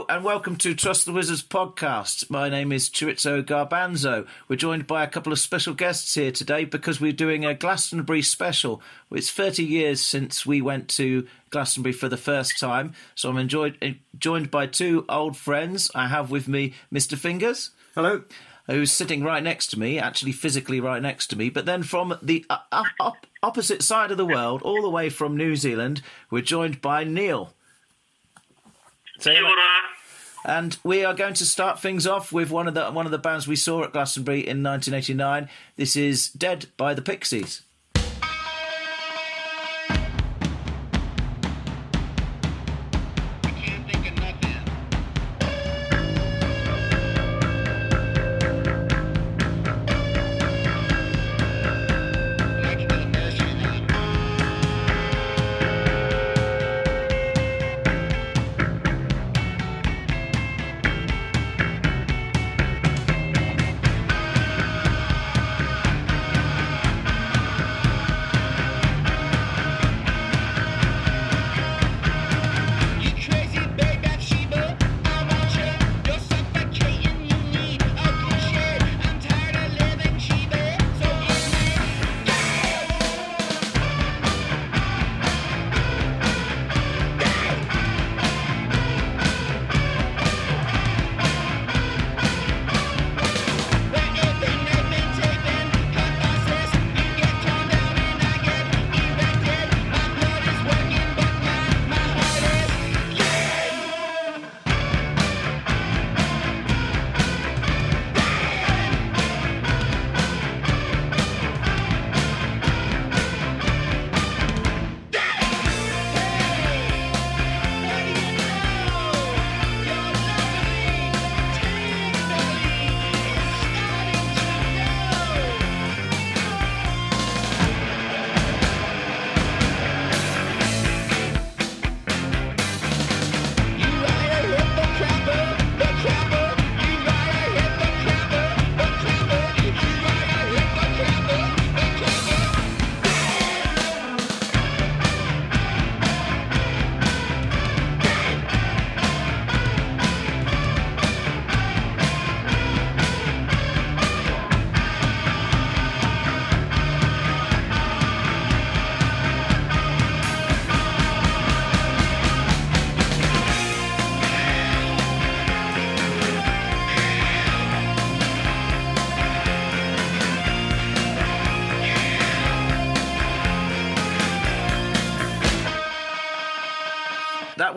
Hello and welcome to Trust the Wizards podcast. My name is Chorizo Garbanzo. We're joined by a couple of special guests here today because we're doing a Glastonbury special. It's 30 years since we went to Glastonbury for the first time, so I'm enjoyed, joined by two old friends. I have with me Mr. Fingers. Hello. Who's sitting right next to me, actually physically right next to me, but then from the uh, up, up, opposite side of the world, all the way from New Zealand, we're joined by Neil. Say and we are going to start things off with one of the one of the bands we saw at Glastonbury in 1989. This is Dead by the Pixies.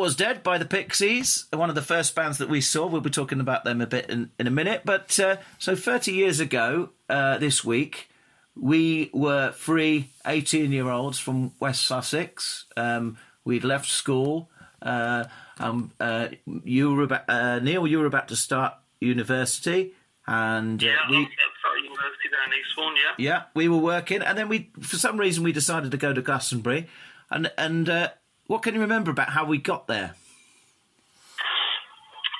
Was Dead by the Pixies, one of the first bands that we saw. We'll be talking about them a bit in, in a minute. But uh, so 30 years ago uh, this week, we were three 18 year olds from West Sussex. Um, we'd left school. Uh, um, uh, you were about, uh, Neil, you were about to start university. And uh, yeah, we, university down yeah. Yeah, we were working, and then we, for some reason, we decided to go to Glastonbury, and and what can you remember about how we got there?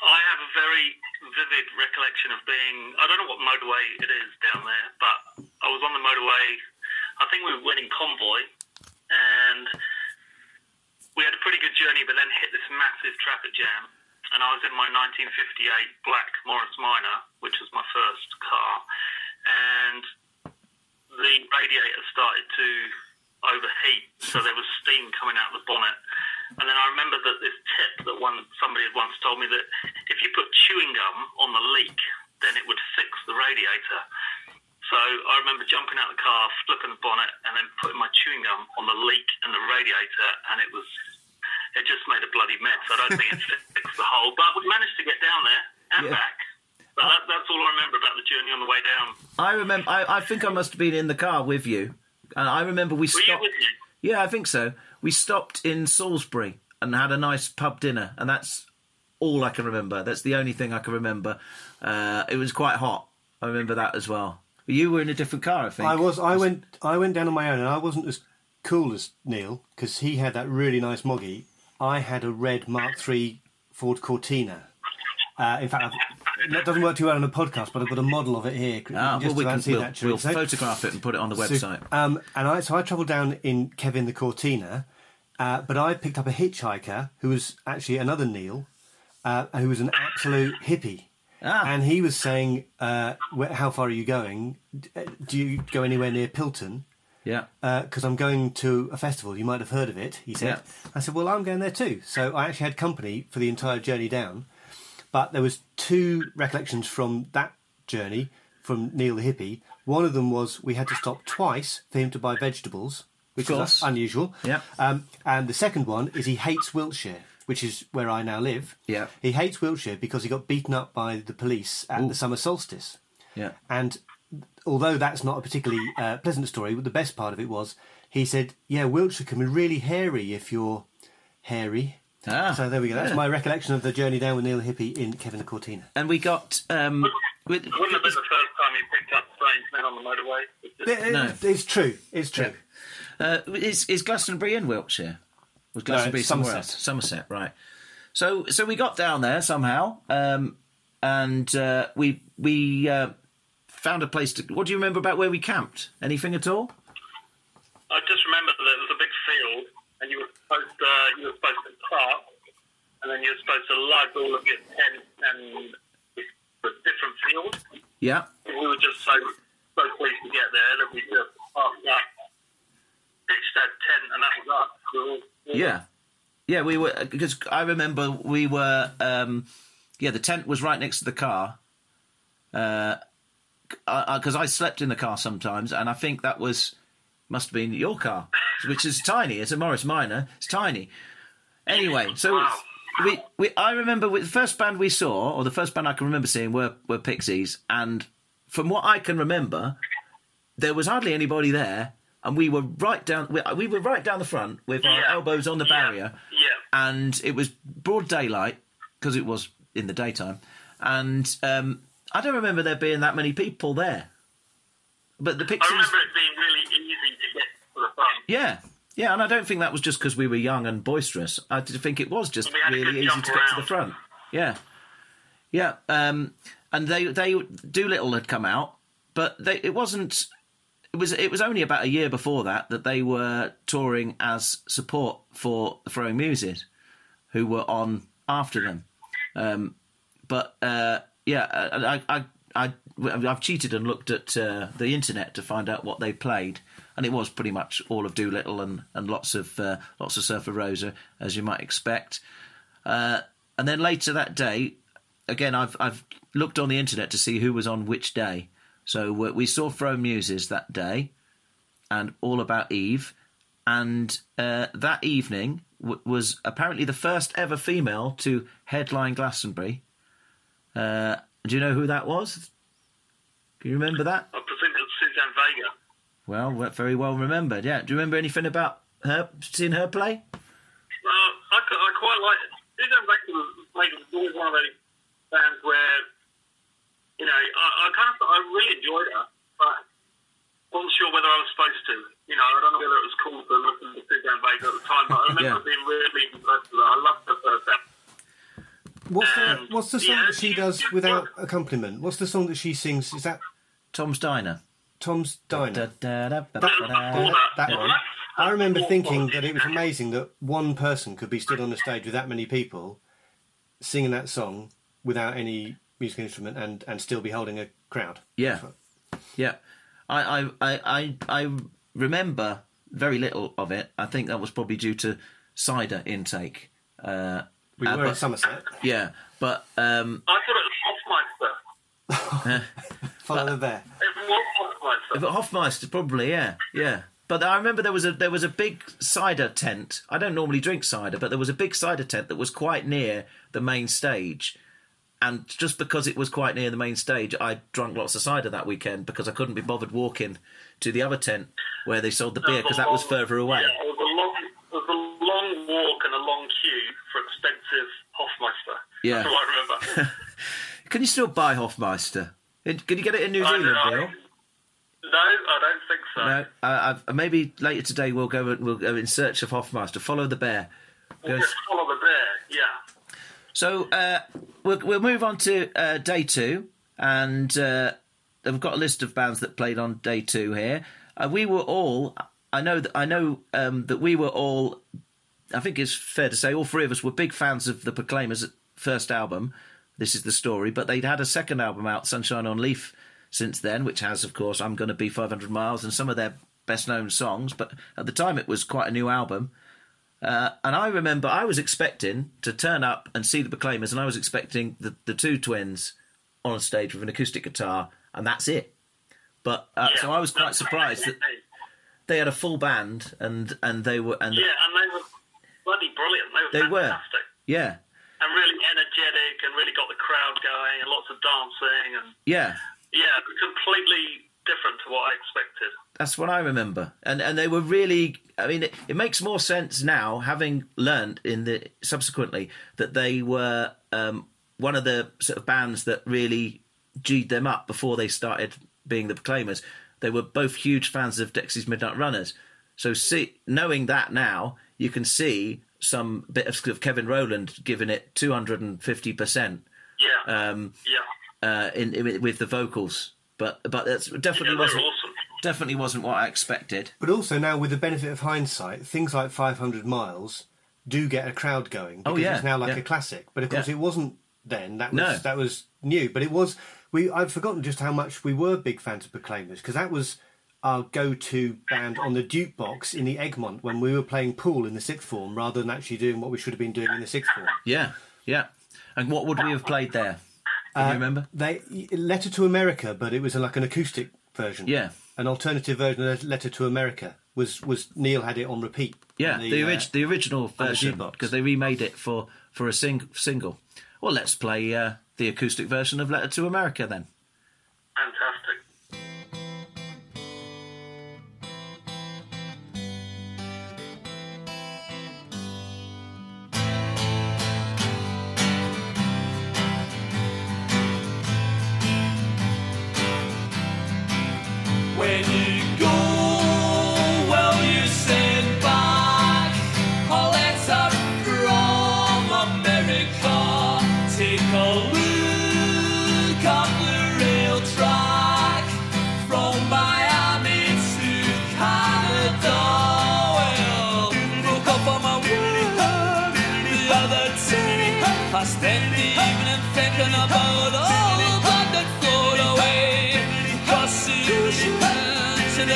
I have a very vivid recollection of being, I don't know what motorway it is down there, but I was on the motorway, I think we went in convoy, and we had a pretty good journey, but then hit this massive traffic jam. And I was in my 1958 black Morris Minor, which was my first car, and the radiator started to overheat, so there was steam coming out of the bonnet. And then I remember that this tip that one somebody had once told me that if you put chewing gum on the leak, then it would fix the radiator. So I remember jumping out of the car, flipping the bonnet, and then putting my chewing gum on the leak and the radiator, and it was it just made a bloody mess. I don't think it fixed the hole, but we managed to get down there and yeah. back. But that, that's all I remember about the journey on the way down. I remember. I, I think I must have been in the car with you and I remember we Were stopped. Yeah, I think so. We stopped in Salisbury and had a nice pub dinner, and that's all I can remember. That's the only thing I can remember. Uh, it was quite hot. I remember that as well. You were in a different car, I think. I was. I went. I went down on my own, and I wasn't as cool as Neil because he had that really nice moggy. I had a red Mark III Ford Cortina. Uh, in fact, it doesn't work too well on a podcast, but I've got a model of it here. Ah, well, we can, see we'll, that we'll photograph it and put it on the website. So, um, and I, so I travelled down in Kevin the Cortina, uh, but I picked up a hitchhiker who was actually another Neil, uh, who was an absolute hippie. Ah. And he was saying, uh, where, "How far are you going? Uh, Do you go anywhere near Pilton? Yeah. Because I'm going to a festival. You might have heard of it." He said. Yeah. I said, "Well, I'm going there too." So I actually had company for the entire journey down. But there was two recollections from that journey from Neil the hippie. One of them was we had to stop twice for him to buy vegetables, which was unusual. Yeah. Um, and the second one is he hates Wiltshire, which is where I now live. Yeah. He hates Wiltshire because he got beaten up by the police at the summer solstice. Yeah. And although that's not a particularly uh, pleasant story, the best part of it was he said, "Yeah, Wiltshire can be really hairy if you're hairy." Ah, so there we go. That's yeah. my recollection of the journey down with Neil Hippie in Kevin the Cortina. And we got um, with, It wouldn't have been the first time you picked up strange men on the motorway. It's just- No. It's true. It's true. uh, is is Glastonbury in Wiltshire? Was Glastonbury it's somewhere Somerset. else? Somerset, right? So so we got down there somehow, um, and uh, we we uh, found a place to. What do you remember about where we camped? Anything at all? I just remember that there was a big field, and you were supposed to, you were supposed to and then you're supposed to lug all of your tent and the different fields. Yeah, We were just so so pleased to get there that we just up, pitched that tent, and that was us. We were all- yeah, yeah. We were because I remember we were. Um, yeah, the tent was right next to the car. Uh I Because I slept in the car sometimes, and I think that was must have been your car, which is tiny. It's a Morris Minor. It's tiny. Anyway, so Wow. we, we I remember with the first band we saw, or the first band I can remember seeing, were were Pixies, and from what I can remember, there was hardly anybody there, and we were right down we, we were right down the front with our elbows on the Yeah. barrier, Yeah. and it was broad daylight because it was in the daytime, and um, I don't remember there being that many people there. But the pictures I Pixies, remember it being really easy to get to the front. yeah, yeah, and I don't think that was just because we were young and boisterous. I think it was just We had a really easy to get to the front. Yeah, yeah, um, and they they Doolittle had come out, but they, it wasn't. It was it was only about a year before that that they were touring as support for the Throwing Muses, who were on after them. Um, but uh, yeah, I, I, I, I've cheated and looked at uh, the internet to find out what they played, and it was pretty much all of Doolittle and, and lots of uh, lots of Surfer Rosa, as you might expect. Uh, and then later that day, again, I've I've looked on the internet to see who was on which day. So we saw Throw Muses that day, and All About Eve, and uh, that evening w- was apparently the first ever female to headline Glastonbury. Uh, do you know who that was? Can you remember that? I presume it was Suzanne Vega. Well, very well remembered. Yeah. Do you remember anything about her seeing her play? Uh, I, I quite like it. Suzanne Vega was, like, was always one of those bands where, you know, I, I kind of I really enjoyed her, but wasn't sure whether I was supposed to. You know, I don't know whether it was cool to listen to Suzanne Vega at the time, but I remember Yeah. being really impressed with her. I loved her first album. What's the Um, What's the song yeah, that she she- does without accompaniment? What's the song that she sings? Is that Tom's Diner. Tom's Diner? That was ba, da. before that. that one. I remember thinking that it was amazing that one person could be stood on the stage with that many people singing that song without any musical instrument and, and still be holding a crowd. Yeah, yeah. I, I, I, I, I remember very little of it. I think that was probably due to cider intake. Uh, We uh, were but- at Somerset. yeah, but um, I thought it was Hofmeister. Follow the bear. It was Hofmeister. Hofmeister probably, yeah, yeah. But I remember there was a there was a big cider tent. I don't normally drink cider, but there was a big cider tent that was quite near the main stage. And just because it was quite near the main stage, I drank lots of cider that weekend because I couldn't be bothered walking to the other tent where they sold the beer because that was further away. Yeah, it was a long, it was a long walk and a long queue for expensive Hofmeister. Yeah. I remember. Can you still buy Hofmeister? Can you get it in New I Zealand. Bill? No, I don't think so. No. Uh, I've, maybe later today we'll go. We'll go in search of Hofmeister. Follow the bear. We'll Goes- follow the bear. Yeah. So uh, we'll, we'll move on to uh, day two, and uh, we've got a list of bands that played on day two here. Uh, we were all. I know that I know um, that we were all. I think it's fair to say all three of us were big fans of the Proclaimers first album. This is the story, but they'd had a second album out, Sunshine on Leith, since then, which has, of course, I'm Gonna Be 500 Miles and some of their best known songs. But at the time, it was quite a new album. Uh, and I remember I was expecting to turn up and see the Proclaimers, and I was expecting the, the two twins on stage with an acoustic guitar, and that's it. But uh, Yeah. so I was quite surprised that they had a full band, and and they were and Yeah, and they were bloody brilliant. They were They were. fantastic. yeah And really energetic and really got the crowd going and lots of dancing and yeah yeah, completely different to what I expected. That's what I remember, and and they were really. I mean, it, it makes more sense now, having learned in the subsequently that they were um, one of the sort of bands that really g'd them up before they started being the Proclaimers. They were both huge fans of Dexys Midnight Runners, so see, knowing that now, you can see some bit of, of Kevin Rowland giving it two hundred and fifty percent Yeah, um, yeah. uh, in, in with the vocals. But but that's definitely they were wasn't awesome. definitely wasn't what I expected. But also now, with the benefit of hindsight, things like 500 Miles do get a crowd going because Oh, yeah, it's now like yeah. a classic. But of course, Yeah. it wasn't then. That was No. that was new. But it was. We I've forgotten just how much we were big fans of Proclaimers because that was our go-to band on the Duke box in the Egmont when we were playing pool in the sixth form rather than actually doing what we should have been doing in the sixth form. Yeah, yeah. And what would we have played there? Can you remember? They Letter to America, but it was like an acoustic version. Yeah. an alternative version of Letter to America was was Neil had it on repeat. Yeah, on the, uh, the original version jukebox. because they remade it for for a sing- single. Well, let's play uh, the acoustic version of "Letter to America" then.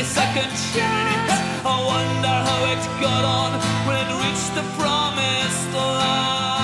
Second chance. I wonder how it got on when it reached the promised land.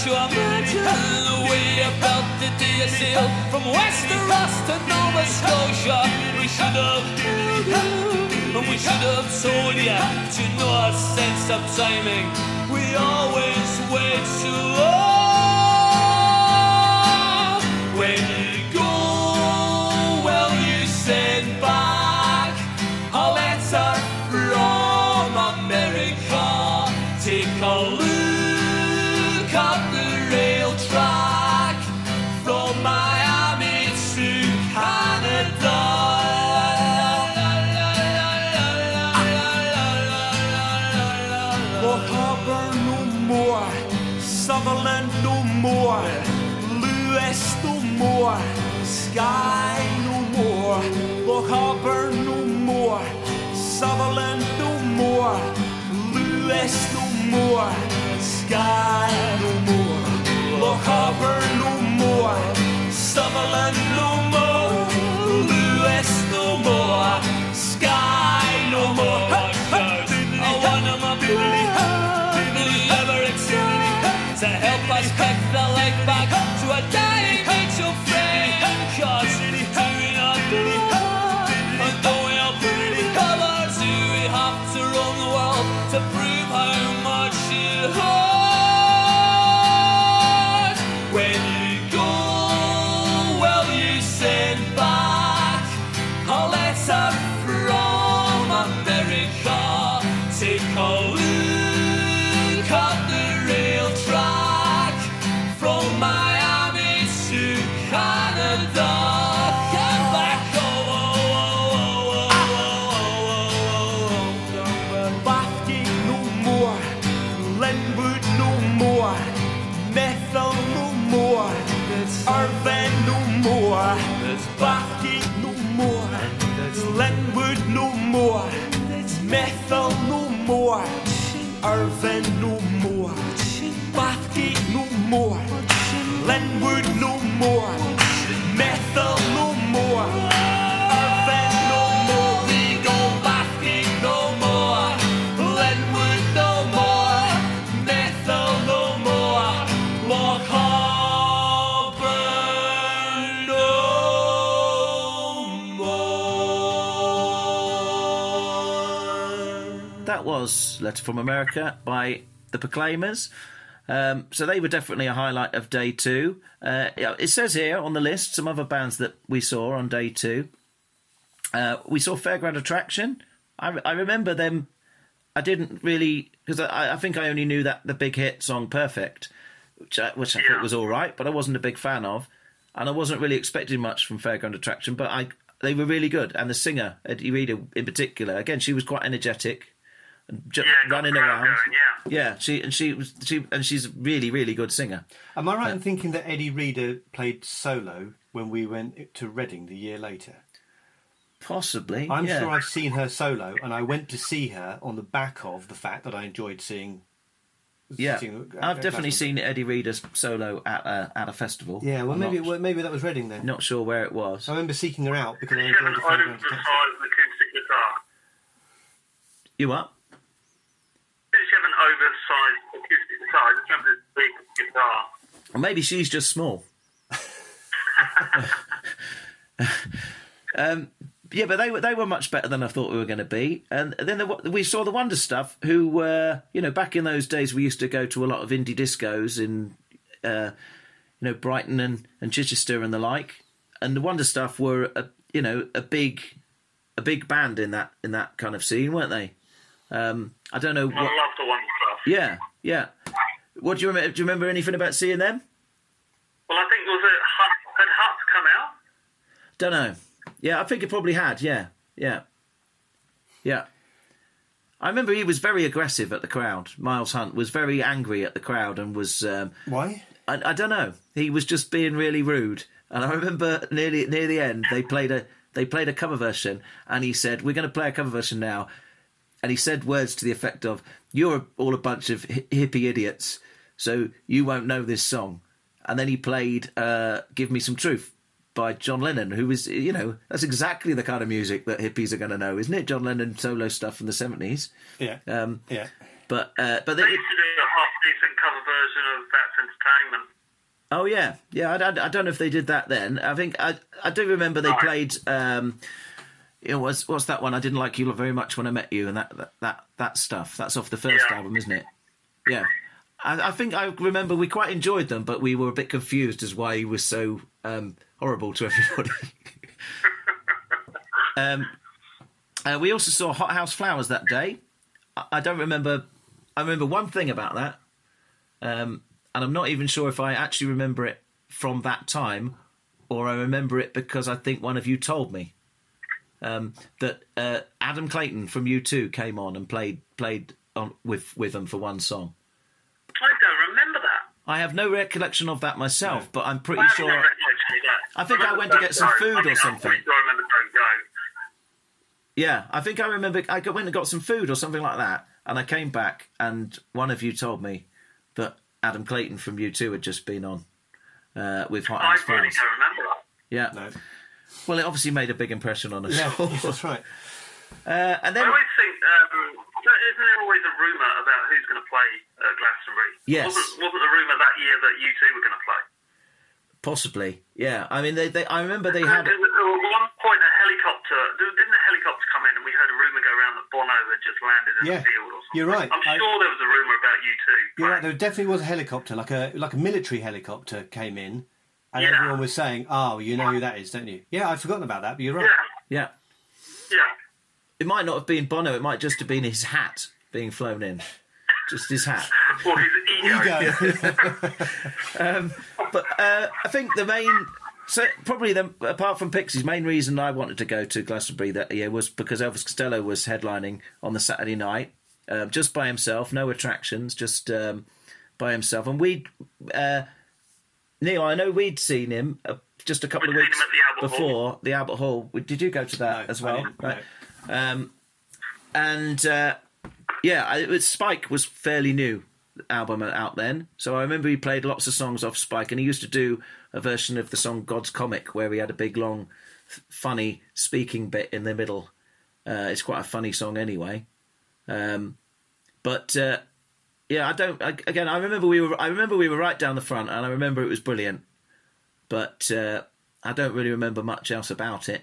To imagine the way I felt the day I sailed from Wester Ross Nova Scotia. We should have, and we should have told ya to know our sense of timing. We always wait too oh, long. When Sutherland no more, Lewis no more, Skye no more, Lochaber no more, Sutherland no more, Letter from America by the Proclaimers. Um, so they were definitely a highlight of day two. Uh, it says here on the list some other bands that we saw on day two. Uh, we saw Fairground Attraction. I, I remember them. I didn't really because I, I think I only knew that the big hit song "Perfect," which I, which I thought was all right, but I wasn't a big fan of, and I wasn't really expecting much from Fairground Attraction. But I they were really good, and the singer Eddi Reader in particular. Again, she was quite energetic and ju- Yeah, running around. going, yeah. Yeah, she and she was she and she's a really really good singer. Am I right in thinking that Eddi Reader played solo when we went to Reading the year later? Possibly, I'm yeah. sure I've seen her solo, and I went to see her on the back of the fact that I enjoyed seeing. Yeah, seeing- I've definitely seen Eddi Reader's solo at a, at a festival. Yeah, well, I'm maybe not, maybe that was Reading then. not sure where it was. I remember seeking her out because I Did you have enjoyed an the item Fairground the size of an acoustic guitar? You up? Did she have an oversized acoustic guitar? I just remember this big. Or maybe she's just small. um, yeah, but they were they were much better than I thought we were going to be. And then the, we saw the Wonder Stuff, who were you know back in those days we used to go to a lot of indie discos in uh, you know Brighton and, and Chichester and the like. And the Wonder Stuff were a you know a big a big band in that in that kind of scene, weren't they? Um, I don't know I love the one stuff. Yeah, yeah. What do you remember? Do you remember anything about seeing them? Well, I think was it Hup, had Hup come out? Don't know. Yeah, I think it probably had. Yeah, yeah, yeah. I remember he was very aggressive at the crowd. Miles Hunt was very angry at the crowd and was. Um, Why? I, I don't know. He was just being really rude. And I remember nearly near the end they played a they played a cover version, and he said, "We're going to play a cover version now." And he said words to the effect of, "You're all a bunch of hi- hippie idiots, so you won't know this song." And then he played uh, "Give Me Some Truth" by John Lennon, who was, you know, that's exactly the kind of music that hippies are going to know, isn't it? John Lennon solo stuff from the seventies. Yeah. Um, yeah. but uh, but They they, used to do a half decent cover version of That's Entertainment. Oh yeah, yeah. I, I, I don't know if they did that then. I think I I do remember they played. Um, it was what's that one? I didn't like you very much when I met you, and that that that, that stuff. That's off the first Yeah. album, isn't it? Yeah. I, I think I remember we quite enjoyed them, but we were a bit confused as why he was so um, horrible to everybody. um, uh, we also saw Hothouse Flowers that day. I, I don't remember. I remember one thing about that, um, and I'm not even sure if I actually remember it from that time, or I remember it because I think one of you told me um, that uh, Adam Clayton from U2 came on and played played on with with them for one song. I don't remember that. I have no recollection of that myself, but I'm pretty I have sure. no recollection of that. I think I remember went to get some food Go. I or something. pretty sure I remember Don't Go. Yeah, I think I remember. I went and got some food or something like that, and I came back, and one of you told me that Adam Clayton from U2 had just been on uh, with Hot I House really Flowers. don't remember that. Yeah. No. Well, it obviously made a big impression on us. Yeah, that's right. Uh, and then I always think, um, isn't there always a rumour about who's going to play at Glastonbury? Yes. Wasn't, wasn't the rumour that year that you two were going to play? possibly, yeah. I mean, they, they. I remember they had. There was one point a helicopter, didn't a helicopter come in and we heard a rumour go around that Bono had just landed in Yeah, the field or something? you're right. I'm I- sure there was a rumour about you two. You're right. There definitely was a helicopter, like a like a military helicopter, came in, and Yeah. everyone was saying, "Oh, you know who that is, don't you?" Yeah, I'd forgotten about that, but you're right. Yeah, Yeah, yeah. It might not have been Bono. It might just have been his hat being flown in, just his hat. Or his ego. Ego. But uh, I think the main, so probably the apart from Pixies, main reason I wanted to go to Glastonbury that year was because Elvis Costello was headlining on the Saturday night, um, just by himself, no attractions, just um, by himself. And we, uh, Neil, I know we'd seen him uh, just a couple We'd of weeks him at the Albert Hall. before the Albert Hall. Did you go to that No, as I well? didn't, right. Um, and uh, yeah, it was, Spike was fairly new album out then, so I remember he played lots of songs off Spike, and he used to do a version of the song "God's Comic" where he had a big long, f- funny speaking bit in the middle. Uh, it's quite a funny song anyway. Um, but uh, yeah, I don't. I, again, I remember we were. I remember we were right down the front, and I remember it was brilliant. But uh, I don't really remember much else about it.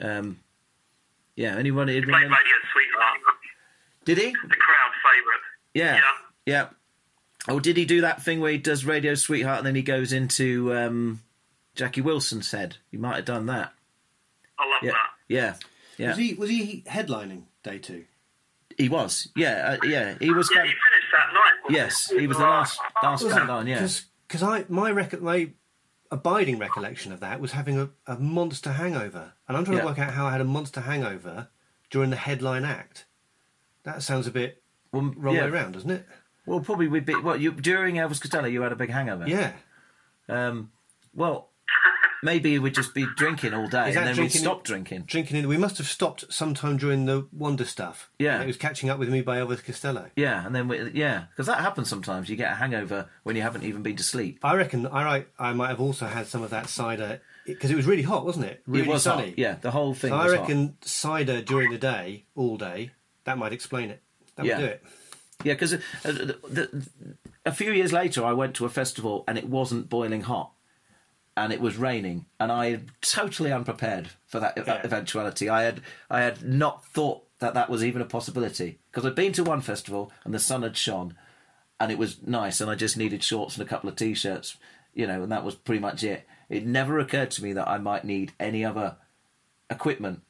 Um, yeah, anyone? Played Radio Sweetheart, Did he? the crowd favourite. Yeah. Yeah. Yeah. Oh, did he do that thing where he does Radio Sweetheart and then he goes into um, Jackie Wilson Said? He might have done that. I love Yeah. that. Yeah. Yeah. Was he was he headlining day two? He was. Yeah. Uh, yeah. He was. Yeah, Kind he finished that night. yes. He was the last last band on. Yeah. Because I my record my abiding recollection of that was having a, a monster hangover, and I'm trying Yeah. to work out how I had a monster hangover during the headline act. That sounds a bit Well, wrong yeah. way around, doesn't it? Well, probably we'd be. Well, you during Elvis Costello, you had a big hangover. Yeah. Um. Well, maybe we'd just be drinking all day and then we'd stop drinking. Drinking in. We must have stopped sometime during the Wonder stuff. Yeah. It was catching up with me by Elvis Costello. Yeah, and then we, yeah, because that happens sometimes. You get a hangover when you haven't even been to sleep. I reckon I I might have also had some of that cider because it was really hot, wasn't it? Really it was sunny. hot. Yeah, the whole thing. So I was hot. reckon cider during the day, all day, that might explain it. That Yeah. would do it. Yeah, because uh, the, a few years later, I went to a festival and it wasn't boiling hot, and it was raining, and I totally unprepared for that, that Yeah. eventuality. I had I had not thought that that was even a possibility because I'd been to one festival and the sun had shone, and it was nice, and I just needed shorts and a couple of t-shirts, you know, and that was pretty much it. It never occurred to me that I might need any other equipment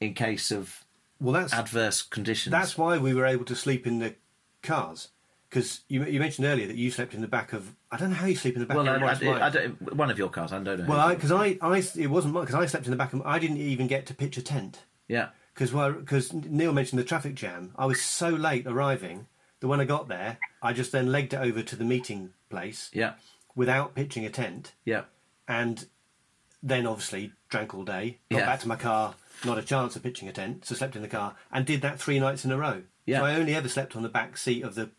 in case of Well, that's adverse conditions. that's why we were able to sleep in the cars. Because you, you mentioned earlier that you slept in the back of. I don't know how you sleep in the back well, of I, I. I don't, one of your cars. I don't know. Well, because I, I, it wasn't because I slept in the back of. I didn't even get to pitch a tent yeah. because because Neil mentioned the traffic jam. I was so late arriving that when I got there, I just then legged it over to the meeting place Yeah, without pitching a tent, yeah, and then obviously drank all day. Got Yeah. back to my car, not a chance of pitching a tent, so slept in the car and did that three nights in a row. Yeah. So I only ever slept on the back seat of the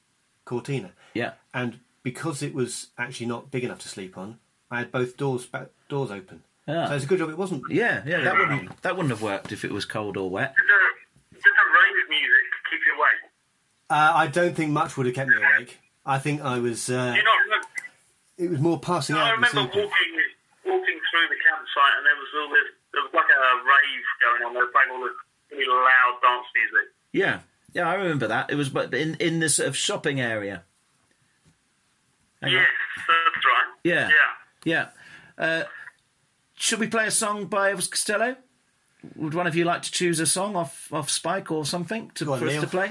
Cortina, yeah, and because it was actually not big enough to sleep on, I had both doors back, doors open. Ah. So it's a good job it wasn't. yeah, yeah. That wouldn't that wouldn't have worked if it was cold or wet. Did the, did the rave music keep you awake? Uh, I don't think much would have kept me awake. I think I was. Uh, Do you not remember? it was more passing I out than remember walking walking through the campsite and there was all this. There was like a rave going on. They were playing all this really loud dance music. Yeah, yeah. I remember that. It was but in in the sort of shopping area. Hang on. Yes, that's right. Yeah. Yeah. Yeah. Uh, should we play a song by Elvis Costello? Would one of you like to choose a song off off Spike or something to, on, for us to play?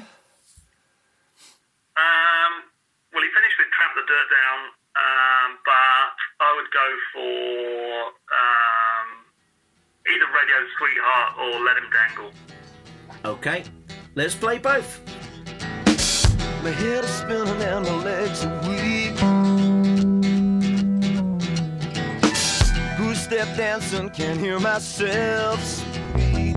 Um, well, he finished with Tramp the Dirt Down, um, but I would go for um, either Radio Sweetheart or Let Him Dangle. Okay, let's play both. My head is spinning and my legs are weak. Who step dancing? Can't hear myself speak.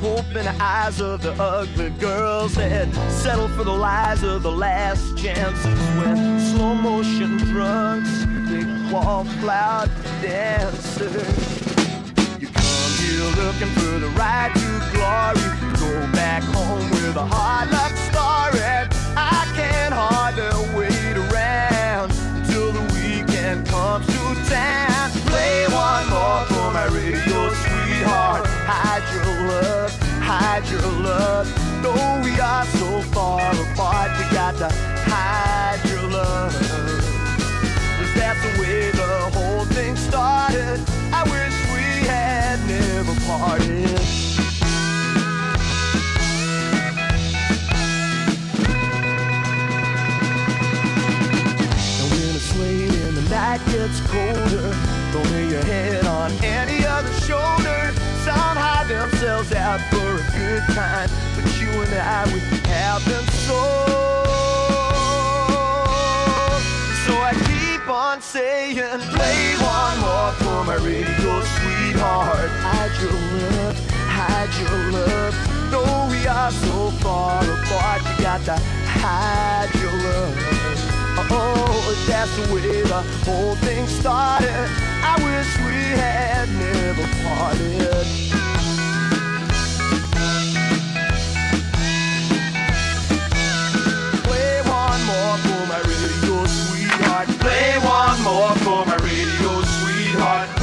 Hope in the eyes of the ugly girls that settle for the lies of the last chances when slow motion drunks they wallflower dancers. You come looking for the ride to glory. Go back home with a hard luck story. I can't hardly wait around till the weekend comes to town. Play one more for my radio sweetheart. Hide your love, hide your love. Though we are so far apart, we got to hide your love. Cause that's the way the whole thing started. I wish had never parted. And when it's late and the night gets colder, don't lay your head on any other shoulder. Some hide themselves out for a good time, but you and I, we have been so. So I keep on saying, play one more for my radio sweetheart. Hide your love, hide your love. Though we are so far apart, you got to hide your love. Oh, that's the way the whole thing started. I wish we had never parted. Play one more for my radio sweetheart. Play one more for my radio sweetheart.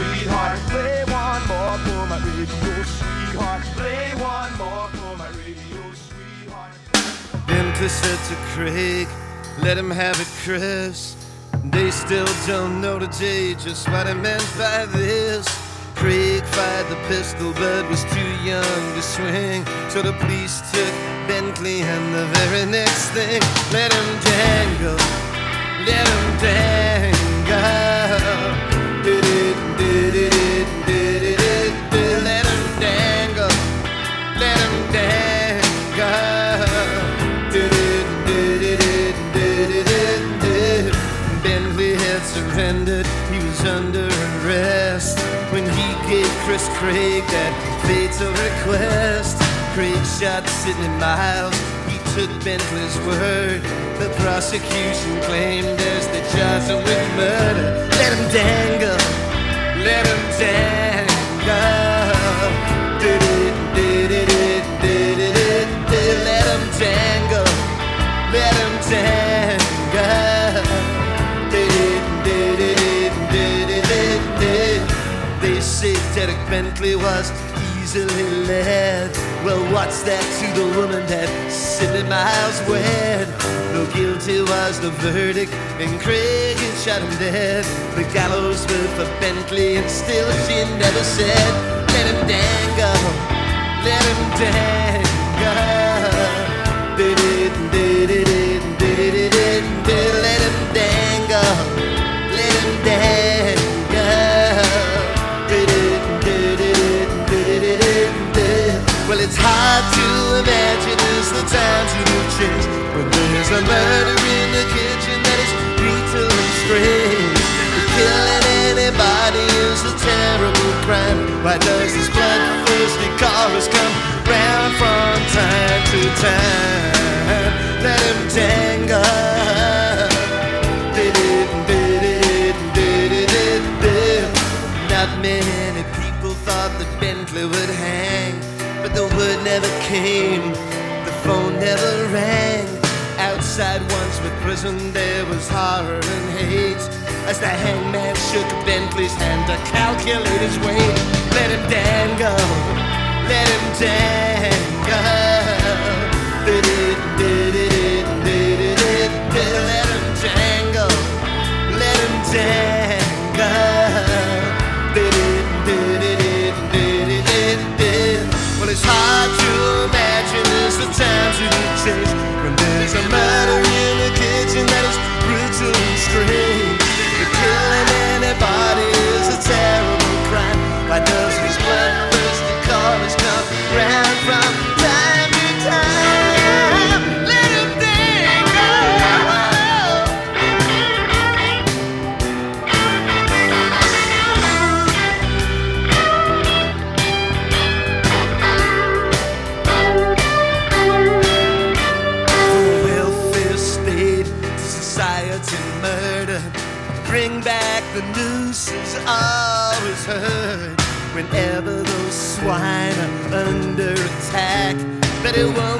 Sweetheart. Play one more for my radio sweetheart. Play one more for my radio sweetheart. Bentley said to Craig, let him have it, Chris. They still don't know today just what I meant by this. Craig fired the pistol but was too young to swing. So the police took Bentley and the very next thing, let him dangle, let him dangle. Craig that fatal request. Craig shot Sidney Miles, he took Bentley's word. The prosecution claimed as the him with murder. Let him dangle, let him dangle. Let him dangle, let him dangle. Derek Bentley was easily led. Well, what's that to the woman that Sidney Miles wed? No guilty was the verdict, and Craig had shot him dead. The gallows were for Bentley, and still she never said, Let him dangle, let him dangle. It's hard to imagine as the times you have changed when there's a murder in the kitchen that is brutal and strange. Killing anybody is a terrible crime. Why does this bloodthirsty chorus come round from time to time? Let him dangle. Came. The phone never rang. Outside Wandsworth prison there was horror and hate as the hangman shook Bentley's hand to calculate his weight. Let him dangle, let him dangle. Did it, did it, let him dangle, let him dangle. Well, but it won't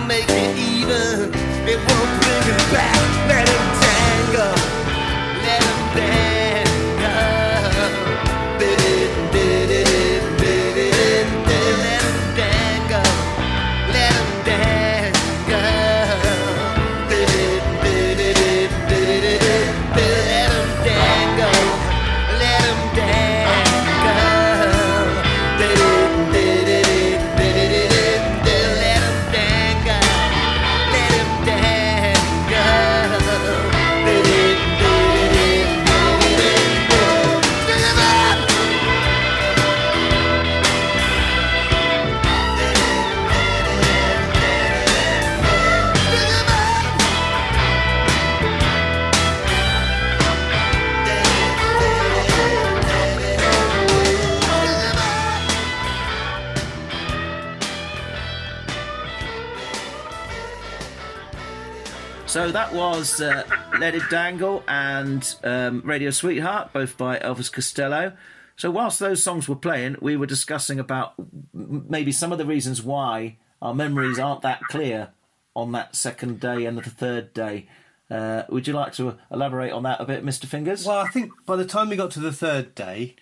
was uh, Let It Dangle and um, Radio Sweetheart, both by Elvis Costello. So whilst those songs were playing, we were discussing about maybe some of the reasons why our memories aren't that clear on that second day and the third day. Uh, would you like to elaborate on that a bit, Mr. Fingers? Well, I think by the time we got to the third day,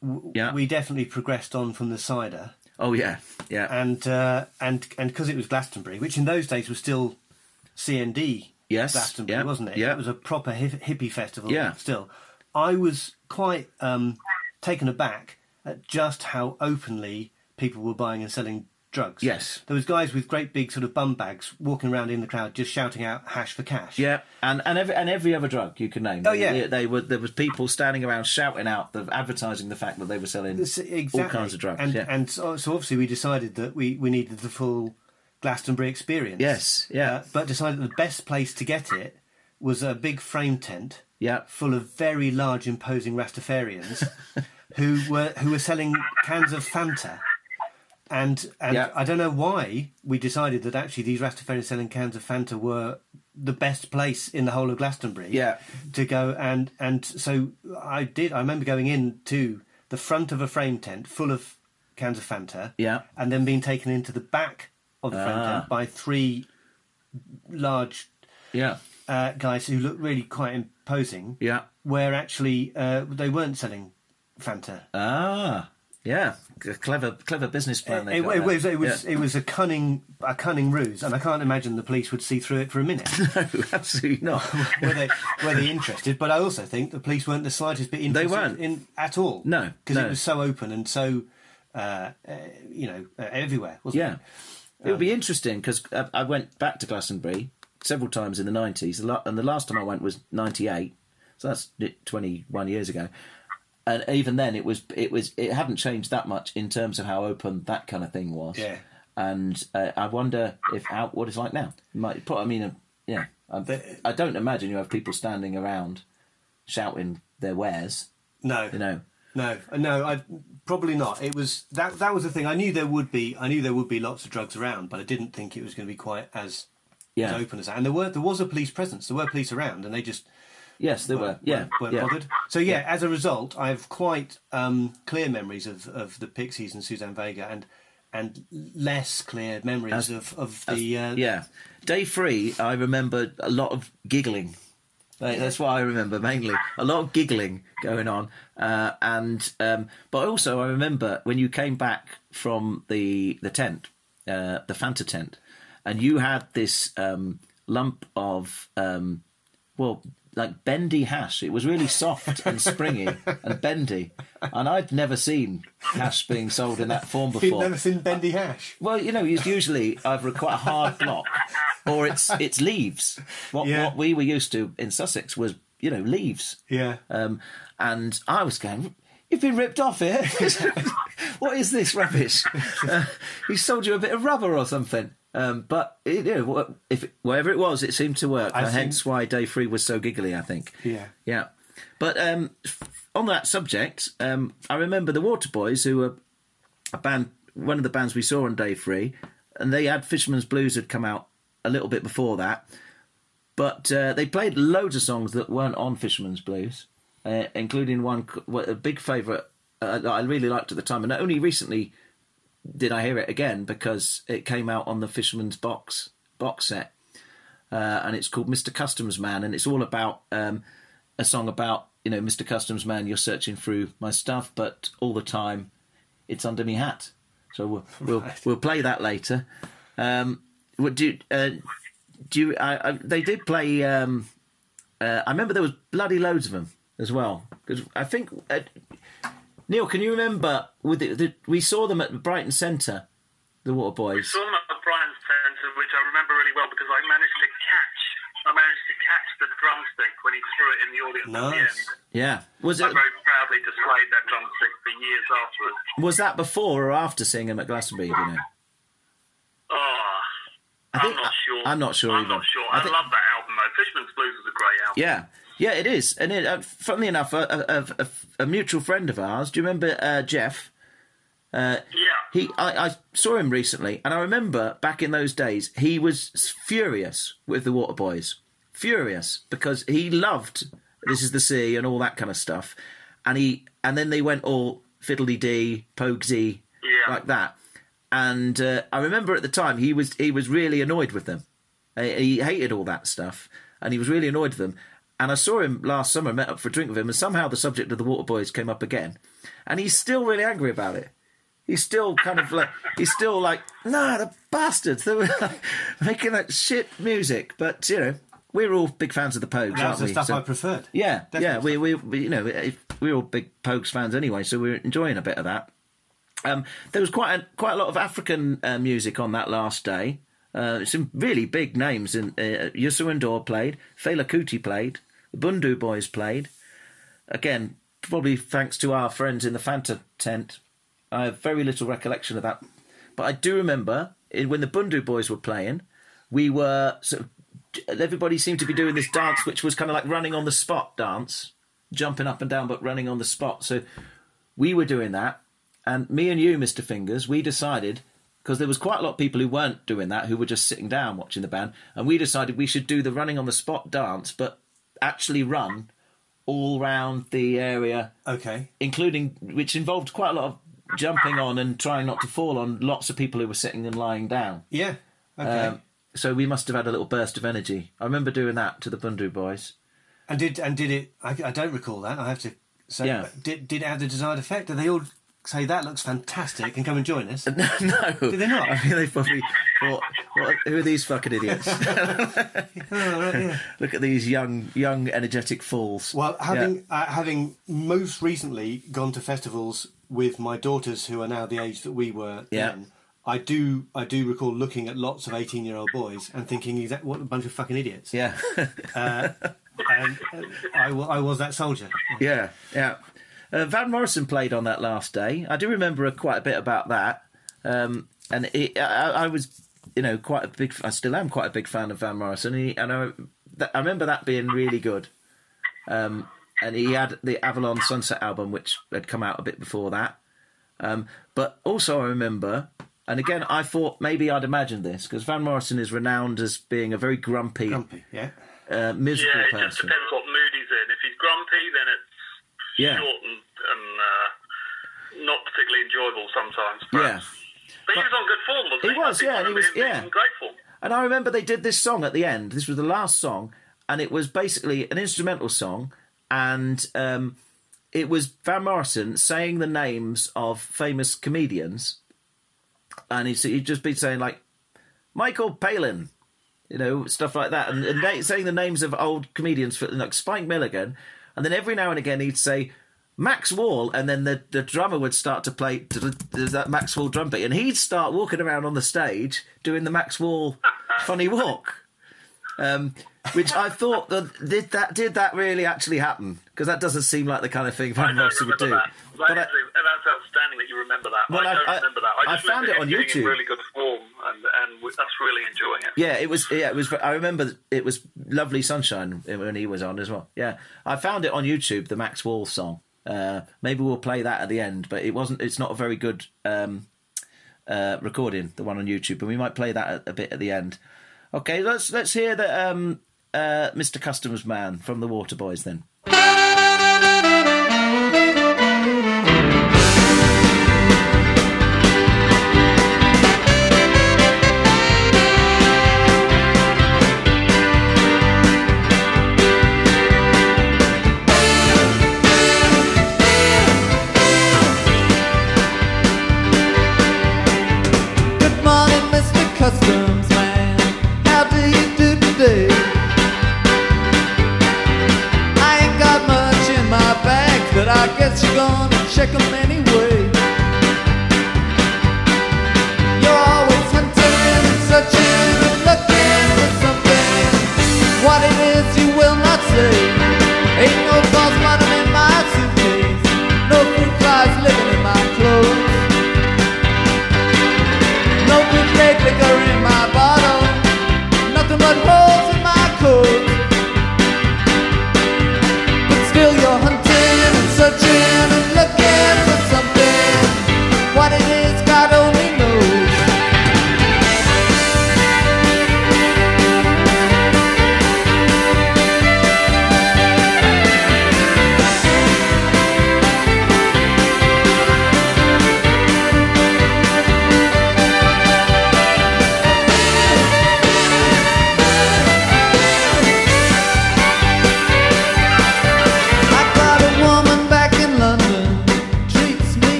w- Yeah. we definitely progressed on from the cider, oh yeah, yeah, and uh, and and because it was Glastonbury, which in those days was still CND Yes, Glastonbury, yeah, wasn't it? yeah. It was a proper hip- hippie festival. Yeah. Still, I was quite um, taken aback at just how openly people were buying and selling drugs. Yes. there was guys with great big sort of bum bags walking around in the crowd, just shouting out "hash for cash." yeah, and and every and every other drug you can name. Oh, yeah. they, they were there was people standing around shouting out, the, advertising the fact that they were selling exactly. all kinds of drugs. And yeah. and so, so obviously we decided that we, we needed the full Glastonbury experience. Yes, yeah. Uh, but decided the best place to get it was a big frame tent yeah, full of very large, imposing Rastafarians who were who were selling cans of Fanta. And and Yeah. I don't know why we decided that actually these Rastafarians selling cans of Fanta were the best place in the whole of Glastonbury Yeah. to go and and so I did I remember going in to the front of a frame tent full of cans of Fanta Yeah. and then being taken into the back of the frame Ah. tent by three large yeah, uh, guys who looked really quite imposing yeah. where actually uh, they weren't selling Fanta. Ah, yeah, C- clever, clever business plan. they It, got it was there. it was Yeah. it was a cunning a cunning ruse, and I can't imagine the police would see through it for a minute. no, absolutely not. were they were they interested? But I also think the police weren't the slightest bit interested weren't. in at all. No, because no. it was so open and so uh, uh, you know uh, everywhere. Wasn't Yeah, it? It would be interesting because I, I went back to Glastonbury several times in the nineties, and the last time I went was ninety eight. So that's twenty one years ago. And even then, it was it was it hadn't changed that much in terms of how open that kind of thing was. Yeah. And uh, I wonder if how what it's like now. Might put. I mean, uh, yeah. I, I don't imagine you have people standing around shouting their wares. No, You know. No, no. I probably not. It was that that was the thing. I knew there would be. I knew there would be lots of drugs around, but I didn't think it was going to be quite as Yeah. as open as that. And there were there was a police presence. There were police around, and they just Yes, there were. Yeah. weren't, weren't yeah. bothered. So yeah, as a result, I have quite um, clear memories of, of the Pixies and Suzanne Vega, and and less clear memories As- of of the uh, Yeah. Day three, I remember a lot of giggling. That's what I remember mainly. A lot of giggling going on. Uh, and um, But also, I remember when you came back from the, the tent, uh, the Fanta tent, and you had this um, lump of, um, well, like bendy hash. It was really soft and springy and bendy. And I'd never seen hash being sold in that form You've before. never seen Bendy Hash. Well, you know, it's usually either quite a hard block or it's it's leaves. What Yeah. what we were used to in Sussex was, you know, leaves. Yeah. Um, and I was going, You've been ripped off here. what is this rubbish? Uh, he sold you a bit of rubber or something. Um, but it, you know, if whatever it was, it seemed to work. I and hence why day three was so giggly. I think. Yeah. Yeah. But um, on that subject, um, I remember the Waterboys, who were a band, one of the bands we saw on day three, and they had Fisherman's Blues had come out a little bit before that. But uh, they played loads of songs that weren't on Fisherman's Blues, uh, including one, a big favourite uh, that I really liked at the time. And only recently did I hear it again because it came out on the Fisherman's box box set, uh, and it's called Mr. Customs Man, and it's all about um, a song about you know Mr. Customs Man, you're searching through my stuff, but all the time it's under me hat. So we'll we'll, we'll play that later. Um, what do you, uh, do you, I, I, they did play. Um, uh, I remember there was bloody loads of them as well because I think uh, Neil, can you remember with the, the, we saw them at Brighton Centre, the Water Boys. saw him at Brighton Centre, which I remember really well because I managed to catch. I managed to catch the drumstick when he threw it in the audience at the Nice. end. Yeah, was I it very proudly displayed that drumstick for years afterwards. was that before or after seeing him at Glastonbury? Do you know? Oh, I I'm not sure. I'm not sure I'm either. not sure. I I, think- love that album though. Fisherman's Blues is a great album. Yeah, yeah, it is. And it, uh, funnily enough, a, a, a, a mutual friend of ours. Do you remember uh, Jeff? Uh, yeah. He, I, I saw him recently, and I remember back in those days, he was furious with the Water Boys, furious because he loved "This Is the Sea" and all that kind of stuff, and he, and then they went all fiddly dee, pogsy, Yeah. like that, and uh, I remember at the time he was he was really annoyed with them. He hated all that stuff, and he was really annoyed with them. And I saw him last summer, met up for a drink with him, and somehow the subject of the Water Boys came up again, and he's still really angry about it. He's still kind of like he's still like, nah, the bastards, they were like, making that shit music. But you know, we're all big fans of the Pogues, That aren't we? stuff So- I preferred. yeah, yeah, we, we, we you know we're all big Pogues fans anyway, so we're enjoying a bit of that. Um, there was quite a, quite a lot of African uh, music on that last day. Uh, some really big names. In uh, Youssou N'Dour played, Fela Kuti played, the Bhundu Boys played. Again, probably thanks to our friends in the Fanta tent. I have very little recollection of that, but I do remember it, when the Bhundu Boys were playing. We were sort of everybody seemed to be doing this dance, which was kind of like running on the spot dance, jumping up and down, but running on the spot. So we were doing that, and me and you, Mister Fingers, we decided because there was quite a lot of people who weren't doing that, who were just sitting down watching the band, and we decided we should do the running on the spot dance, but actually run all round the area Okay. including which involved quite a lot of jumping on and trying not to fall on lots of people who were sitting and lying down. Yeah. Okay. Um, so we must have had a little burst of energy. I remember doing that to the Bhundu boys. and did and did it? I, I don't recall that. I have to say. Yeah. Did did it have the desired effect? Did they all say that looks fantastic and come and join us? no, Did they not? I mean, they probably thought, what, "Who are these fucking idiots? Oh, right, yeah. Look at these young, young, energetic fools." Well, having uh, having most recently gone to festivals with my daughters, who are now the age that we were Yeah. then, I do I do recall looking at lots of eighteen year old boys and thinking, "Exact what a bunch of fucking idiots." yeah, And uh, I, I was that soldier. yeah, yeah. Uh, Van Morrison played on that last day. I do remember a, quite a bit about that, um, and it, I, I was, you know, quite a big. I still am quite a big fan of Van Morrison, and, he, and I, that, I remember that being really good. Um, and he had the Avalon Sunset album, which had come out a bit before that. Um, but also, I remember, and again, I thought maybe I'd imagined this because Van Morrison is renowned as being a very grumpy, Grumpy, yeah. uh, miserable Yeah, it just person. depends what mood he's in. If he's grumpy, then it's Yeah. short and, and uh, not particularly enjoyable sometimes. But, Yeah. but he was on good form, wasn't he? He was, yeah, he was- yeah. great form. And I remember they did this song at the end. This was the last song, and it was basically an instrumental song, and um, it was Van Morrison saying the names of famous comedians, and he'd, he'd just be saying like Michael Palin, you know, stuff like that, and, and saying the names of old comedians for like Spike Milligan, and then every now and again he'd say. Max Wall, and then the, the drummer would start to play that Max Wall drum beat, and he'd start walking around on the stage doing the Max Wall funny walk. Um, which I thought that did that did that really actually happen? Because that doesn't seem like the kind of thing I Van Morrison would do. that. That But I- is- that's outstanding that you remember that. Well, I I- don't I- remember that. I, I found it on YouTube. really good form, and and really enjoying it. Yeah, it was. Yeah, it was. I remember it was lovely sunshine when he was on as well. Yeah, I found it on YouTube, the Max Wall song. Uh, maybe we'll play that at the end, but it wasn't. It's not a very good um, uh, recording, the one on YouTube, and we might play that a, a bit at the end. Okay, let's let's hear the um, uh, Mr. Customs Man from the Water Boys then.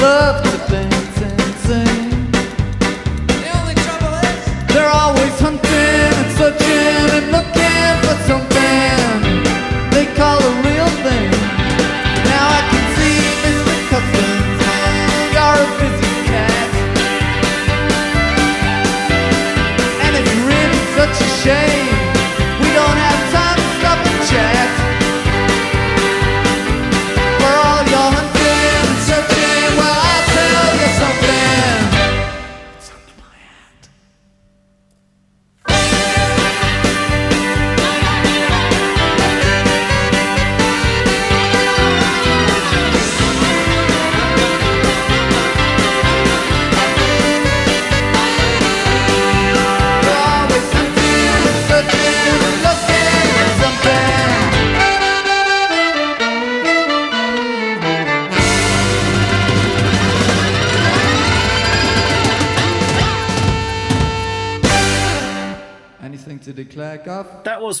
love to dance and sing. The only trouble is they're always hunting and searching and looking.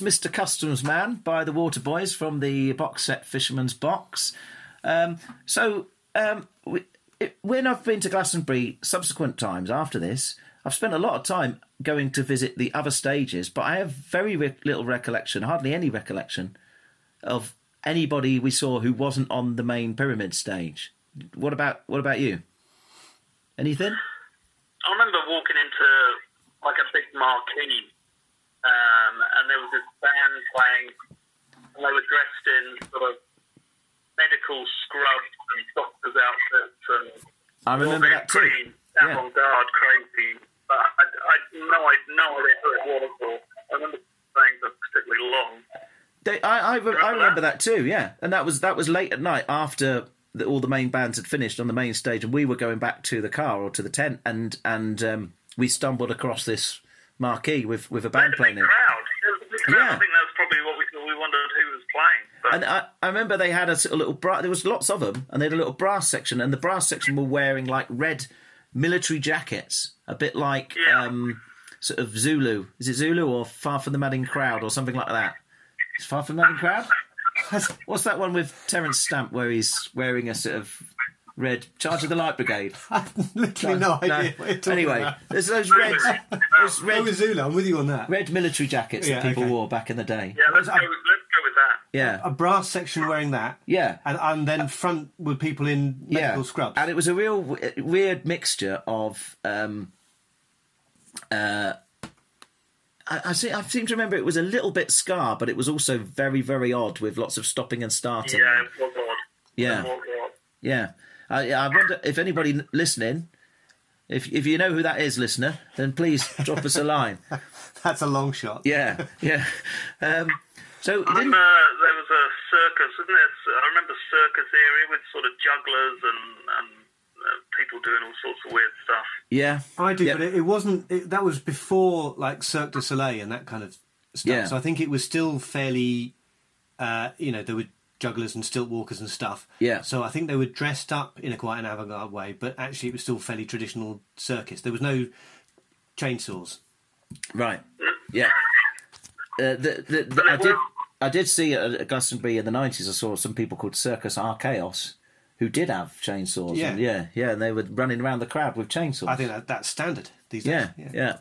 Was Mr. Customs Man by the Waterboys from the box set Fisherman's Box. Um, so, um, we, it, when I've been to Glastonbury subsequent times after this, I've spent a lot of time going to visit the other stages, but I have very re- little recollection, hardly any recollection, of anybody we saw who wasn't on the main pyramid stage. What about what about you? Anything? I remember walking into like a big marquee, um, and there was this band playing, and they were dressed in sort of medical scrubs and doctor's outfits and I remember that too. green, Yeah. avant-garde, crazy. But I, I no, I no idea who it was. Or I remember saying that particularly long. They, I, I, re- I remember that too, yeah. And that was that was late at night after the, all the main bands had finished on the main stage, and we were going back to the car or to the tent, and and um, we stumbled across this marquee with with a band There's a big playing it. Yeah. I think that's probably what we we wondered who was playing. But And I, I remember they had a little bra- there was lots of them, and they had a little brass section, and the brass section were wearing like red military jackets, a bit like Yeah. um, sort of Zulu. Is it Zulu or Far from the Madding Crowd or something like that? Is Far from the Madding Crowd? What's that one with Terence Stamp where he's wearing a sort of red Charge of the Light Brigade? I Literally no idea what you're Anyway, about. there's those red, those red, with Zula, I'm with you on that. red military jackets Yeah, that people okay. wore back in the day. yeah, let's go. Let's go with that. Yeah, A brass section wearing that. yeah. And, and then front were people in medical scrubs. And it was a real w- weird mixture of. Um, uh, I, I, see, I seem to remember it was a little bit scar, but it was also very, very odd with lots of stopping and starting. Yeah, it was odd. Yeah. It was odd. Yeah. I, I wonder if anybody listening, if if you know who that is, listener, then please drop us a line. That's a long shot. Yeah, yeah. Um, so I didn't, remember there was a circus, isn't there? I remember circus area with sort of jugglers and, and uh, people doing all sorts of weird stuff. yeah, I do, Yeah. but it, it wasn't. It, that was before like Cirque du Soleil and that kind of stuff. Yeah. So I think it was still fairly. Uh, you know, there were jugglers and stilt walkers and stuff. Yeah. So I think they were dressed up in a quite an avant-garde way, but actually it was still fairly traditional circus. There was no chainsaws. Right. Yeah. Uh, the, the, the, I did. I did see at Glastonbury in the nineties. I saw some people called Circus Archaos who did have chainsaws. Yeah. and yeah, yeah, and they were running around the crowd with chainsaws. I think that that's standard these days. Yeah, days. yeah.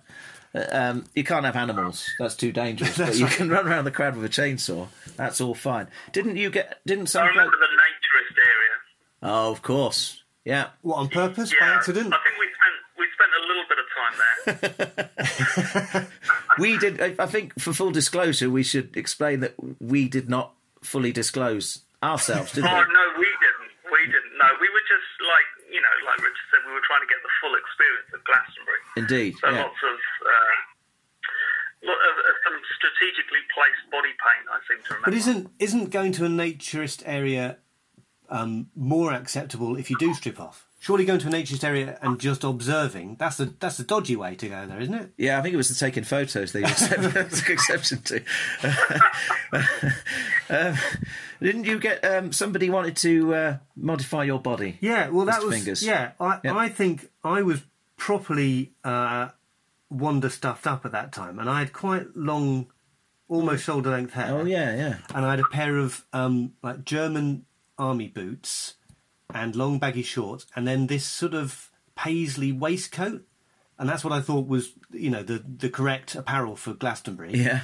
Uh, Um, you can't have animals. That's too dangerous. but you can run around the crowd with a chainsaw. That's all fine. Didn't you get? Didn't I some? remember the naturist area. Oh, of course. Yeah. What on purpose Yeah, by accident? I think we spent we spent a little bit of time there. We did. I- I think for full disclosure, we should explain that we did not fully disclose ourselves, did we? oh no, we didn't. We didn't. No, we were just like you know, like Richard said, we were trying to get the full experience of Glastonbury. Indeed. So Yeah. lots of. Uh, lot of, of some strategically placed body paint, I seem to remember. But isn't isn't going to a naturist area um, more acceptable if you do strip off? Surely going to a naturist area and just observing that's the that's the dodgy way to go there, isn't it? Yeah, I think it was the taking photos that you accept- took exception to. um, didn't you get um, somebody wanted to uh, modify your body? Yeah, well, that was Fingers. yeah. I Yeah. I think I was properly uh, wonder stuffed up at that time, and I had quite long, almost shoulder length hair. Oh yeah, yeah. and I had a pair of um, like German army boots and long baggy shorts, and then this sort of paisley waistcoat, and that's what I thought was you know the the correct apparel for Glastonbury. Yeah.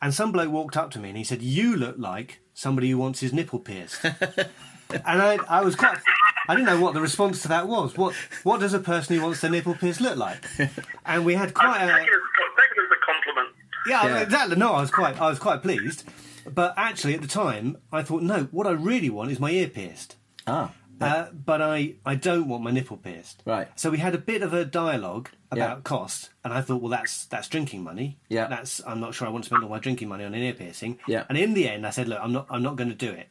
And some bloke walked up to me and he said, "You look like somebody who wants his nipple pierced." and I, I was quite. I didn't know what the response to that was. What What does a person who wants their nipple pierced look like? And we had I quite take a. it, as, take it as a compliment. Yeah, Yeah. exactly. No, I was quite, I was quite pleased. But actually, at the time, I thought, no, what I really want is my ear pierced. Ah. Uh, but I, I don't want my nipple pierced. Right. So we had a bit of a dialogue about Yeah. cost, and I thought, well, that's that's drinking money. Yeah. That's I'm not sure I want to spend all my drinking money on an ear piercing. Yeah. And in the end, I said, look, I'm not I'm not going to do it.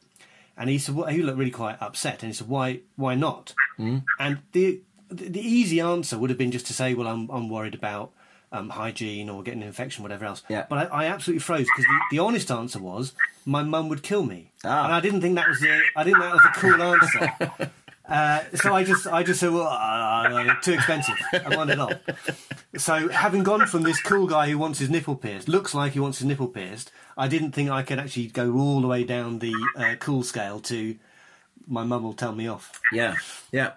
And he said, well, he looked really quite upset, and he said, why why not? Hmm? And the the the easy answer would have been just to say, well, I'm I'm worried about. Um, hygiene or getting an infection, whatever else. Yeah. But I, I absolutely froze because the, the honest answer was my mum would kill me, Ah. and I didn't think that was the I didn't think that was a cool answer. Uh, so I just, I just said, well, uh, too expensive. I want it off. So having gone from this cool guy who wants his nipple pierced, looks like he wants his nipple pierced, I didn't think I could actually go all the way down the uh, cool scale to my mum will tell me off. Yeah, yeah.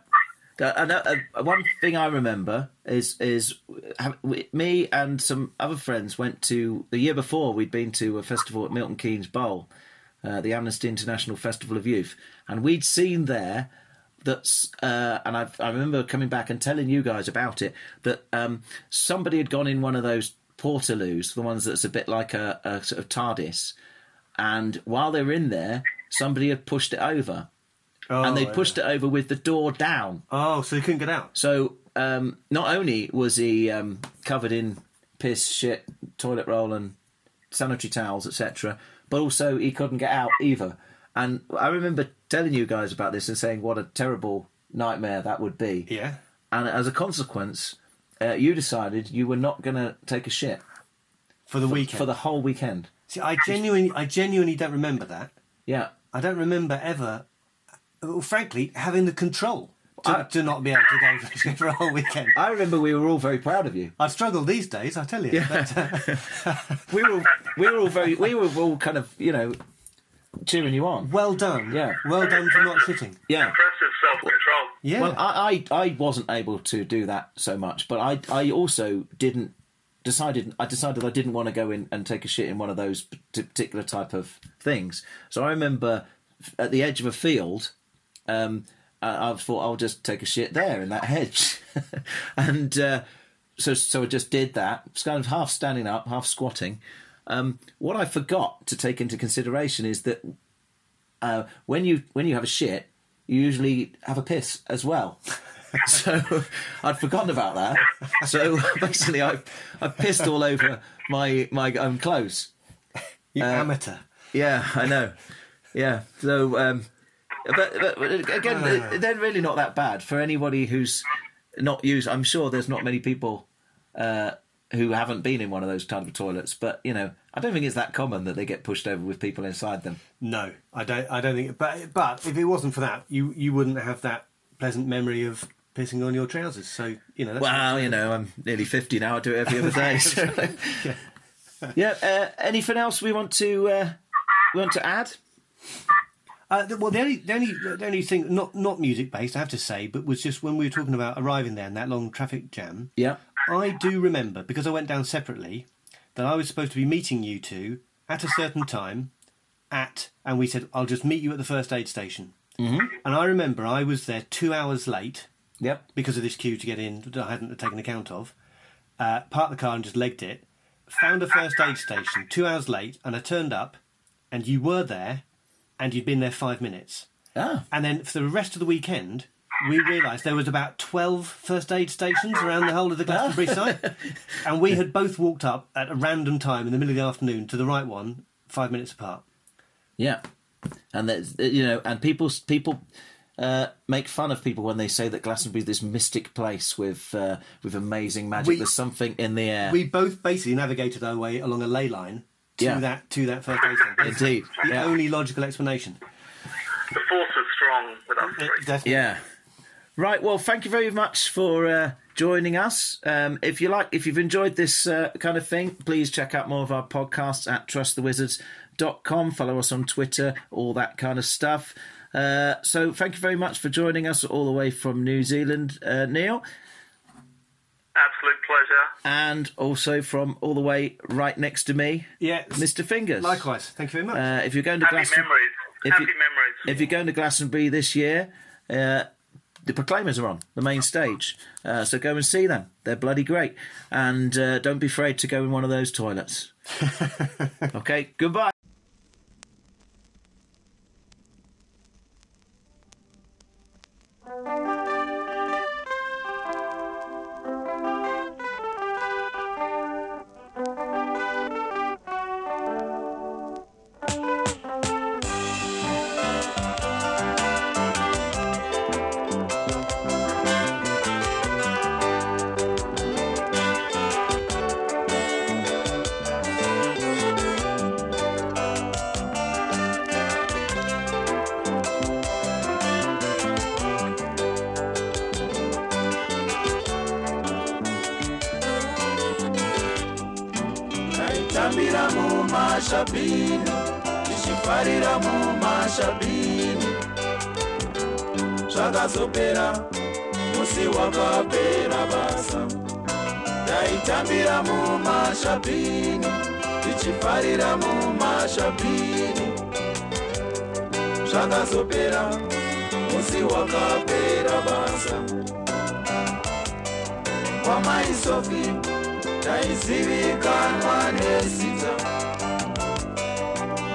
Uh, and, uh, uh, one thing I remember is is have, we, me and some other friends went to the year before we'd been to a festival at Milton Keynes Bowl, uh, the Amnesty International Festival of Youth, and we'd seen there that's uh, and I, I remember coming back and telling you guys about it that um, somebody had gone in one of those portaloos, the ones that's a bit like a, a sort of TARDIS, and while they were in there, somebody had pushed it over, and they Oh, pushed it over with the door down. Oh, so he couldn't get out. So um, not only was he um, covered in piss, shit, toilet roll, and sanitary towels, etc., but also he couldn't get out either. And I remember telling you guys about this and saying what a terrible nightmare that would be. Yeah. And as a consequence, uh, you decided you were not going to take a shit For the weekend. for the whole weekend. See, I genuinely, I genuinely don't remember that. Yeah. I don't remember ever, well, frankly, having the control to, I- to not be able to go for, for a whole weekend. I remember we were all very proud of you. I'd struggle these days, I tell you. But, uh, We were, we were all very, we were all kind of, you know, cheering you on. well done. Yeah. Well done for not shitting. Yeah. Impressive self control. Yeah. Well, I, I, I wasn't able to do that so much, but I, I also didn't decided. I decided I didn't want to go in and take a shit in one of those p- particular type of things. So I remember at the edge of a field, um, I, I thought I'll just take a shit there in that hedge, and uh, so so I just did that. It's kind of half standing up, half squatting. Um, what I forgot to take into consideration is that uh, when you when you have a shit, you usually have a piss as well. so I'd forgotten about that. So basically, I I pissed all over my my own clothes. you uh, amateur. Yeah, I know. Yeah. So, um, but, but, but again, they're really not that bad for anybody who's not used. I'm sure there's not many people uh, who haven't been in one of those kind of toilets, but you know, I don't think it's that common that they get pushed over with people inside them. No, I don't. I don't think. But but if it wasn't for that, you you wouldn't have that pleasant memory of pissing on your trousers. So you know. That's Well, you know, I'm nearly 50 now. I do it every other day. So. yeah. Uh, anything else we want to uh, we want to add? Uh, well, the only, the only, the only thing, not not music based, I have to say, but was just when we were talking about arriving there and that long traffic jam. Yeah. I do remember because I went down separately that I was supposed to be meeting you two at a certain time at, and we said I'll just meet you at the first aid station. Mm-hmm. And I remember I was there two hours late Yep. because of this queue to get in that I hadn't taken account of. Uh, parked the car and just legged it. Found a first aid station two hours late, and I turned up, and you were there, and you'd been there five minutes. Ah. And then for the rest of the weekend, we realised there was about 12 first aid stations around the whole of the Glastonbury site. And we had both walked up at a random time in the middle of the afternoon to the right one, five minutes apart. Yeah, and there's you know, and people people uh, make fun of people when they say that Glastonbury is this mystic place with uh, with amazing magic. We- There's something in the air. We both basically navigated our way along a ley line to Yeah. that to that first aid station. That's Indeed, The yeah. only logical explanation. The force is strong with us three. Definitely. Yeah. Right. Well, thank you very much for uh, joining us. Um, if you like, if you've enjoyed this uh, kind of thing, please check out more of our podcasts at trustthewizards.com. Follow us on Twitter, all that kind of stuff. Uh, so, thank you very much for joining us all the way from New Zealand, uh, Neil, Absolute pleasure. and also from all the way right next to me, Yeah. Mr. Fingers. Likewise. Thank you very much. Uh, if you're going to Happy Glastonbury. memories. if Happy you- memories. if you're going to Glastonbury this year, uh, the Proclaimers are on the main stage, uh, so go and see them. They're bloody great, and uh, don't be afraid to go in one of those toilets. okay, goodbye. Zvakazopera musi wakapera basa. Ndaitambira mumashabhini ndichifarira mumashabhini. Zvakazopera musi wakapera basa. Kwamaisofi ndaizivikanwa nezita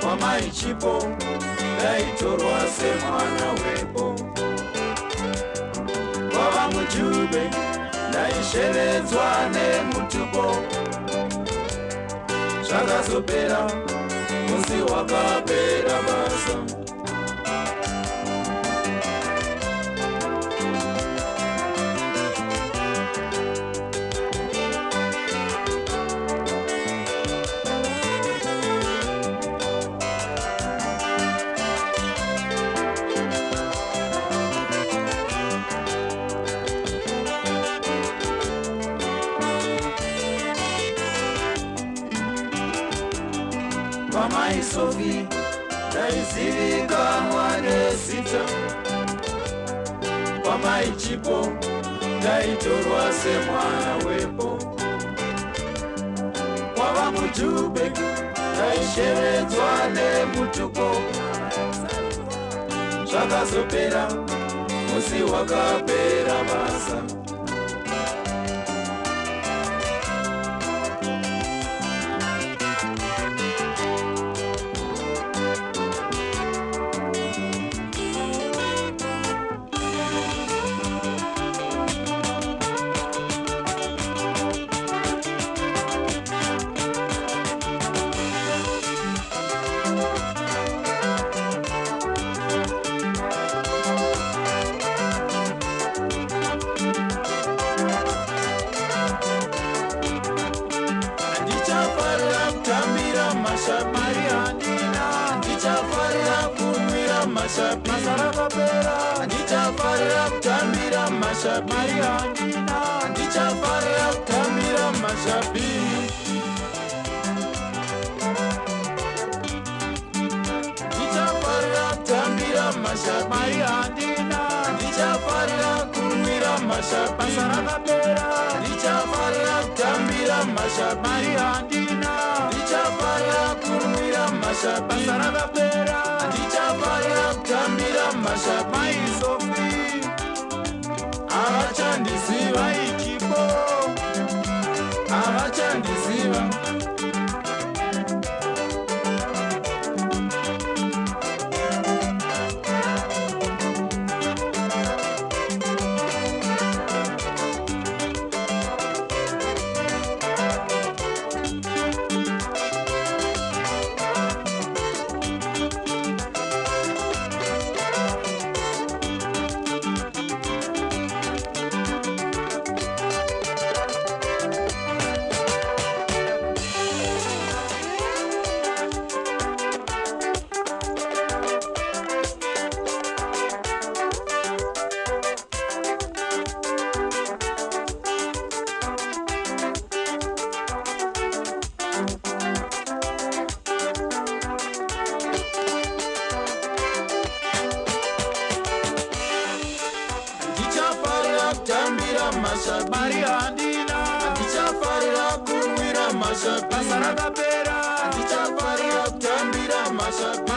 kwamaichipo ndaitorwa semwana wepo kwava mujube ndaishevedzwa nemutupo. Zvakazopera musi wakapera basa kwamaichipo ndaitorwa semwana wepo. Kwava mujube ndaishevedzwa nemutupo zvakazopera musi wakapera basa mari handina handichafarira kutamira mashapi ndichafarira kutambira mashapi mari handina ndichafarira kunwira mashapi basa rakapera. Ndichafarira kutambira mashapi mari handina ndichafarira kunwira mashapi basa rakapera. Ndichafarira kutambira mashabari handina ndichafarira kunwira mashabiri pasara kapera ndichafarira kutambira mashabiri